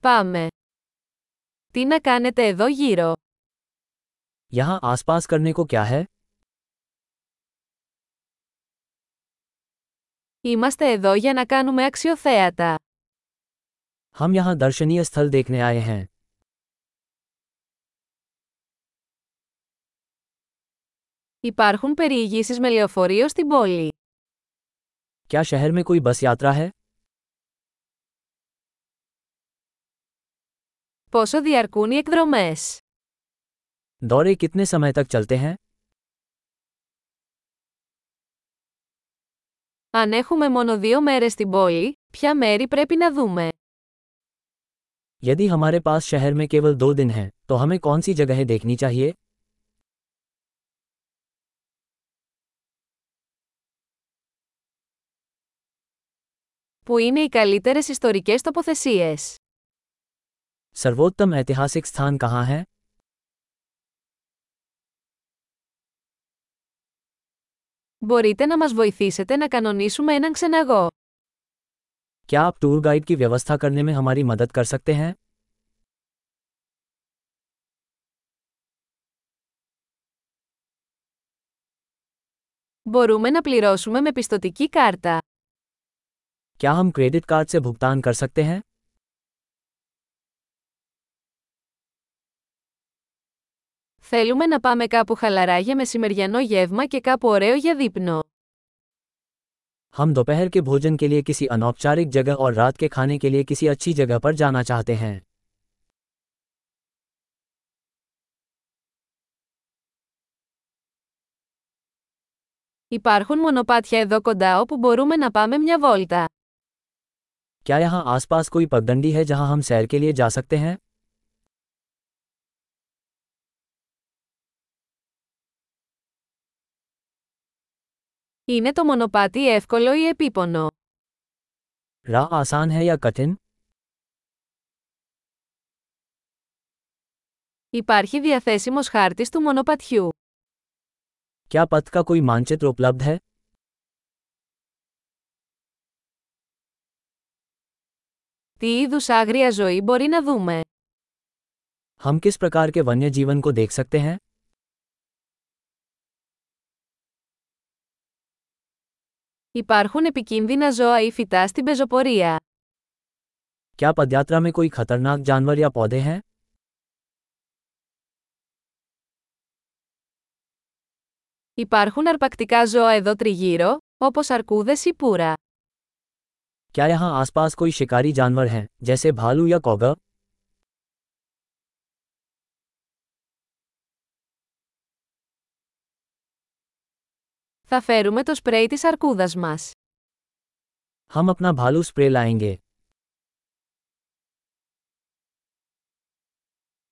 Πάμε. Τι να κάνετε εδώ γύρω. यहाँ आसपास करने को क्या है Είμαστε εδώ για να κάνουμε αξιοθέατα. हम यहाँ दर्शनीय स्थल देखने आए हैं Υπάρχουν περιηγήσεις με λεωφορείο στην πόλη. क्या शहर में कोई बस यात्रा है Πόσο διαρκούν οι εκδρομές. दौरे कितने समय तक चलते हैं Αν έχουμε μόνο δύο μέρες στην πόλη, ποια μέρη πρέπει να δούμε. यदि हमारे पास शहर में केवल दो दिन हैं तो हमें कौन सी जगहें देखनी चाहिए Πού είναι οι καλύτερες ιστορικές τοποθεσίες. सर्वोत्तम ऐतिहासिक स्थान कहाँ है Μπορείτε να μας βοηθήσετε να κανονίσουμε έναν ξεναγό. क्या आप टूर गाइड की व्यवस्था करने में हमारी मदद कर सकते हैं Μπορούμε να πληρώσουμε με πιστοτική κάρτα. क्या हम क्रेडिट कार्ड से भुगतान कर सकते हैं Θέλουμε να πάμε κάπου χαλαρά για μεσημεριανό γεύμα και κάπου ωραίο για δείπνο. हम दोपहर के भोजन के लिए किसी अनौपचारिक जगह और रात के खाने के लिए किसी अच्छी जगह पर जाना चाहते हैं Υπάρχουν μονοπάτια εδώ κοντά όπου μπορούμε να πάμε μια βόλτα. क्या यहाँ आसपास कोई पगडंडी है जहाँ हम सैर के लिए जा सकते हैं Είναι το μονοπάτι εύκολο ή επίπονο. राह आसान है या कठिन Υπάρχει διαθέσιμος χάρτης του μονοπατιού. क्या पथ का कोई मानचित्र उपलब्ध है Τι είδους άγρια ζωή μπορεί να δούμε. हम किस प्रकार के वन्य जीवन को देख सकते हैं Υπάρχουν επικίνδυνα ζώα ή φυτά στην πεζοπορία. क्या पदयात्रा में कोई खतरनाक जानवर या पौधे हैं Υπάρχουν αρπακτικά ζώα εδώ τριγύρω, όπως αρκούδες ή πουρα. क्या यहाँ आसपास कोई शिकारी जानवर हैं जैसे भालू या कौगा Θα φέρουμε το σπρέι της αρκούδας μας. हम अपना भालू स्प्रे लाएंगे